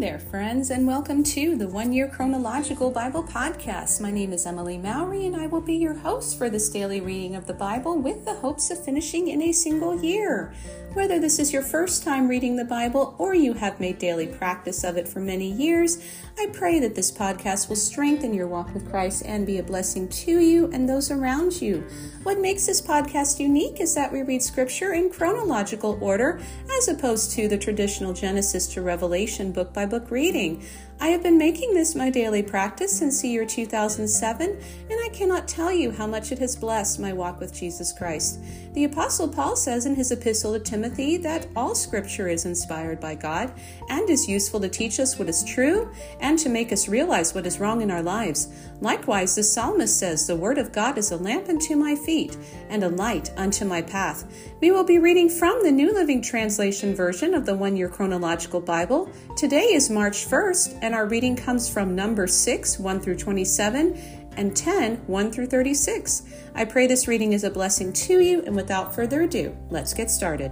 There, friends, and welcome to the One Year Chronological Bible Podcast. My name is Emily Mowry, and I will be your host for this daily reading of the Bible with the hopes of finishing in a single year. Whether this is your first time reading the Bible or you have made daily practice of it for many years, I pray that this podcast will strengthen your walk with Christ and be a blessing to you and those around you. What makes this podcast unique is that we read scripture in chronological order as opposed to the traditional Genesis to Revelation book by book reading. I have been making this my daily practice since the year 2007, and I cannot tell you how much it has blessed my walk with Jesus Christ. The Apostle Paul says in his epistle to Timothy that all scripture is inspired by God and is useful to teach us what is true and to make us realize what is wrong in our lives. Likewise, the psalmist says, The word of God is a lamp unto my feet and a light unto my path. We will be reading from the New Living Translation version of the One Year Chronological Bible. Today is March 1st, and our reading comes from Numbers 6, 1 through 27, and 10, 1 through 36. I pray this reading is a blessing to you, and without further ado, let's get started.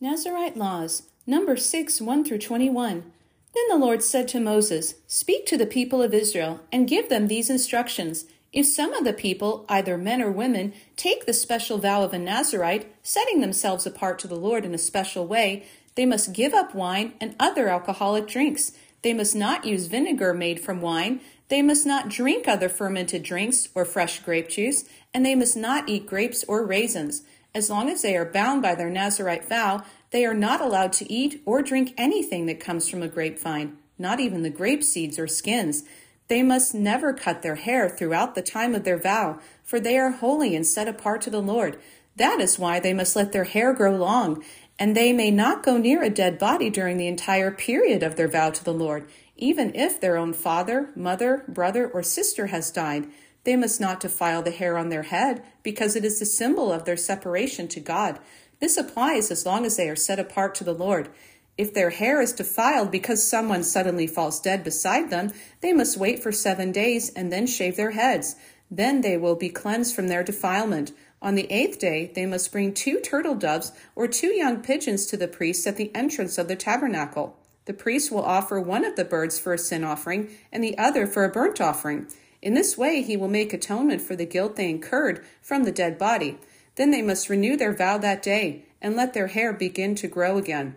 Nazarite Laws, number 6, 1 through 21. Then the Lord said to Moses, Speak to the people of Israel, and give them these instructions. If some of the people, either men or women, take the special vow of a Nazarite, setting themselves apart to the Lord in a special way, they must give up wine and other alcoholic drinks. They must not use vinegar made from wine. They must not drink other fermented drinks or fresh grape juice, and they must not eat grapes or raisins. As long as they are bound by their Nazarite vow, they are not allowed to eat or drink anything that comes from a grapevine, not even the grape seeds or skins. They must never cut their hair throughout the time of their vow, for they are holy and set apart to the Lord. That is why they must let their hair grow long, and they may not go near a dead body during the entire period of their vow to the Lord, even if their own father, mother, brother, or sister has died. They must not defile the hair on their head, because it is the symbol of their separation to God. This applies as long as they are set apart to the Lord. If their hair is defiled because someone suddenly falls dead beside them, they must wait for seven days and then shave their heads. Then they will be cleansed from their defilement. On the eighth day, they must bring two turtle doves or two young pigeons to the priest at the entrance of the tabernacle. The priest will offer one of the birds for a sin offering and the other for a burnt offering. In this way, he will make atonement for the guilt they incurred from the dead body. Then they must renew their vow that day and let their hair begin to grow again.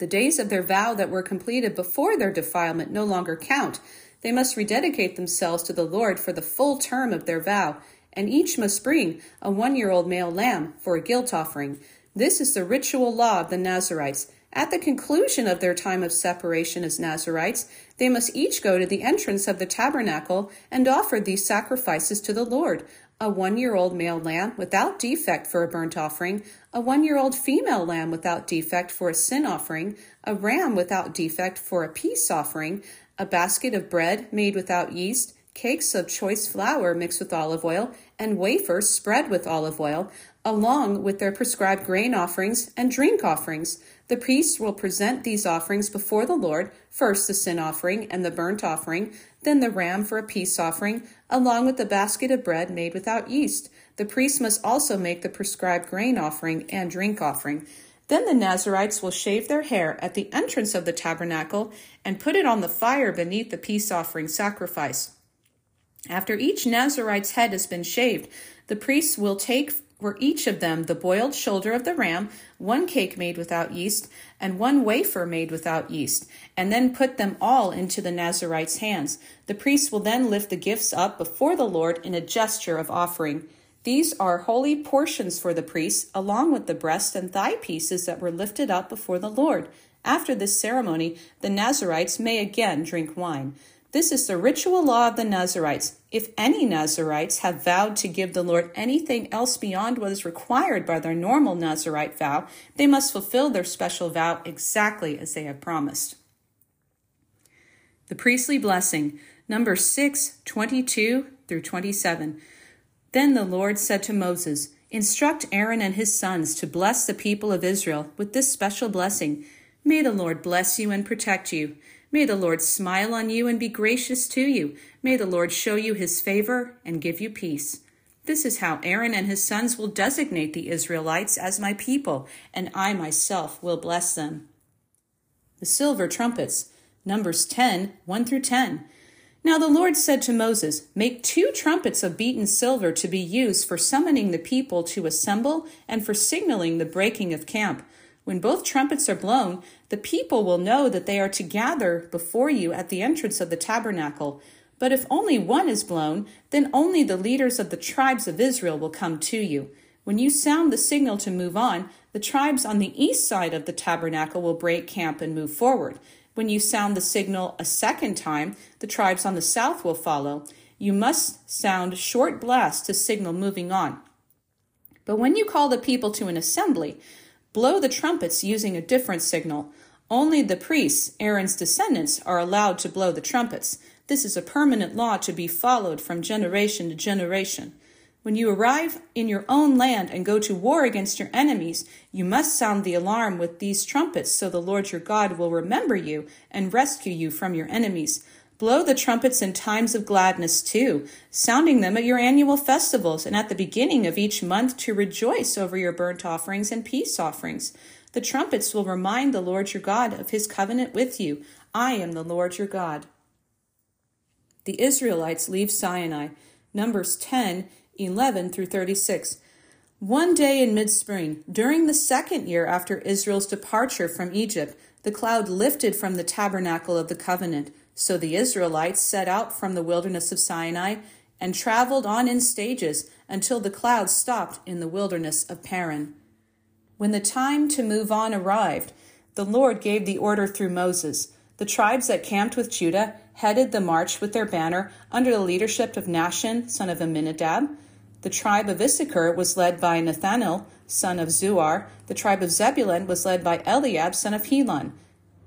The days of their vow that were completed before their defilement no longer count. They must rededicate themselves to the Lord for the full term of their vow, and each must bring a one year old male lamb for a guilt offering. This is the ritual law of the Nazarites. At the conclusion of their time of separation as Nazarites, they must each go to the entrance of the tabernacle and offer these sacrifices to the Lord a one year old male lamb without defect for a burnt offering, a one year old female lamb without defect for a sin offering, a ram without defect for a peace offering, a basket of bread made without yeast, cakes of choice flour mixed with olive oil, and wafers spread with olive oil, along with their prescribed grain offerings and drink offerings. The priests will present these offerings before the Lord, first the sin offering and the burnt offering, then the ram for a peace offering, along with the basket of bread made without yeast. The priest must also make the prescribed grain offering and drink offering. Then the Nazarites will shave their hair at the entrance of the tabernacle and put it on the fire beneath the peace offering sacrifice. After each Nazarite's head has been shaved, the priests will take for each of them the boiled shoulder of the ram, one cake made without yeast, and one wafer made without yeast, and then put them all into the Nazarite's hands. The priest will then lift the gifts up before the Lord in a gesture of offering. These are holy portions for the priest, along with the breast and thigh pieces that were lifted up before the Lord. After this ceremony, the Nazarites may again drink wine. This is the ritual law of the Nazarites. If any Nazarites have vowed to give the Lord anything else beyond what is required by their normal Nazarite vow, they must fulfill their special vow exactly as they have promised. The priestly blessing, number 6, 22 through 27. Then the Lord said to Moses, Instruct Aaron and his sons to bless the people of Israel with this special blessing. May the Lord bless you and protect you. May the Lord smile on you and be gracious to you. May the Lord show you his favor and give you peace. This is how Aaron and his sons will designate the Israelites as my people, and I myself will bless them. The silver trumpets, Numbers 10 1 through 10. Now the Lord said to Moses, Make two trumpets of beaten silver to be used for summoning the people to assemble and for signaling the breaking of camp. When both trumpets are blown, the people will know that they are to gather before you at the entrance of the tabernacle. But if only one is blown, then only the leaders of the tribes of Israel will come to you. When you sound the signal to move on, the tribes on the east side of the tabernacle will break camp and move forward. When you sound the signal a second time, the tribes on the south will follow. You must sound short blasts to signal moving on. But when you call the people to an assembly, blow the trumpets using a different signal. Only the priests, Aaron's descendants, are allowed to blow the trumpets. This is a permanent law to be followed from generation to generation. When you arrive in your own land and go to war against your enemies, you must sound the alarm with these trumpets so the Lord your God will remember you and rescue you from your enemies. Blow the trumpets in times of gladness too, sounding them at your annual festivals and at the beginning of each month to rejoice over your burnt offerings and peace offerings. The trumpets will remind the Lord your God of his covenant with you. I am the Lord your God the Israelites leave Sinai. Numbers 10 11 through 36. One day in mid spring, during the second year after Israel's departure from Egypt, the cloud lifted from the tabernacle of the covenant. So the Israelites set out from the wilderness of Sinai and traveled on in stages until the cloud stopped in the wilderness of Paran. When the time to move on arrived, the Lord gave the order through Moses. The tribes that camped with Judah headed the march with their banner under the leadership of Nahshon, son of Amminadab. The tribe of Issachar was led by Nethanel, son of Zuar. The tribe of Zebulun was led by Eliab, son of Helon.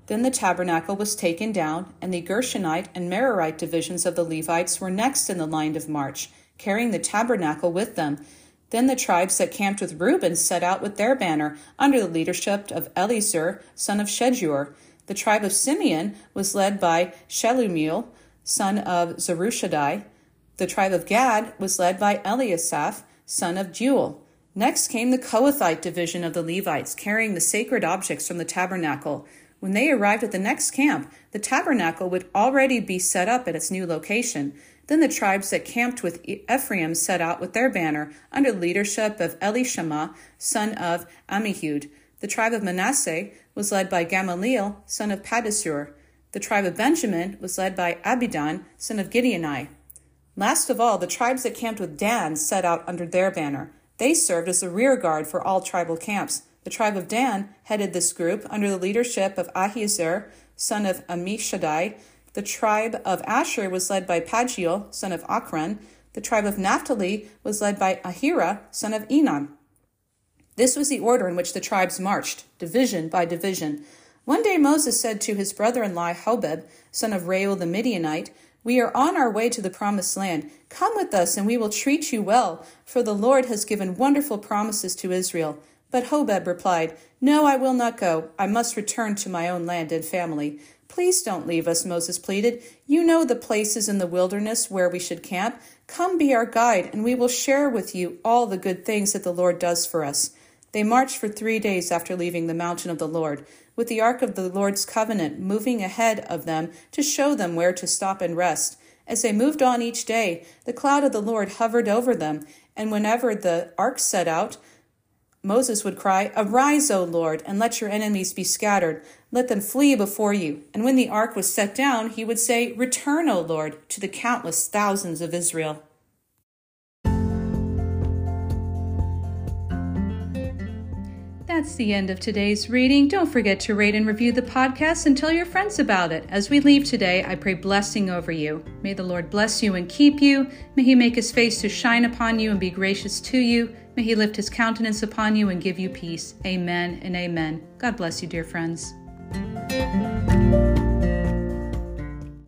Then the tabernacle was taken down, and the Gershonite and Merarite divisions of the Levites were next in the line of march, carrying the tabernacle with them. Then the tribes that camped with Reuben set out with their banner under the leadership of Elizur, son of Shedeur. The tribe of Simeon was led by Shelumiel, son of Zurishaddai. The tribe of Gad was led by Eliasaph, son of Deuel. Next came the Kohathite division of the Levites, carrying the sacred objects from the tabernacle. When they arrived at the next camp, the tabernacle would already be set up at its new location. Then the tribes that camped with Ephraim set out with their banner under the leadership of Elishama, son of Ammihud. The tribe of Manasseh was led by Gamaliel, son of Pedahzur. The tribe of Benjamin was led by Abidan, son of Gideoni. Last of all, the tribes that camped with Dan set out under their banner. They served as the rear guard for all tribal camps. The tribe of Dan headed this group under the leadership of Ahiezer, son of Ammishaddai. The tribe of Asher was led by Pagiel, son of Ocran. The tribe of Naphtali was led by Ahira, son of Enan. This was the order in which the tribes marched, division by division. One day Moses said to his brother in law Hobab, son of Reuel the Midianite, We are on our way to the promised land. Come with us, and we will treat you well, for the Lord has given wonderful promises to Israel. But Hobab replied, No, I will not go. I must return to my own land and family. Please don't leave us, Moses pleaded. You know the places in the wilderness where we should camp. Come be our guide, and we will share with you all the good things that the Lord does for us. They marched for three days after leaving the mountain of the Lord, with the ark of the Lord's covenant moving ahead of them to show them where to stop and rest. As they moved on each day, the cloud of the Lord hovered over them, and whenever the ark set out, Moses would cry, Arise, O Lord, and let your enemies be scattered. Let them flee before you. And when the ark was set down, he would say, Return, O Lord, to the countless thousands of Israel. That's the end of today's reading. Don't forget to rate and review the podcast and tell your friends about it. As we leave today, I pray blessing over you. May the Lord bless you and keep you. May he make his face to shine upon you and be gracious to you. May he lift his countenance upon you and give you peace. Amen and amen. God bless you, dear friends.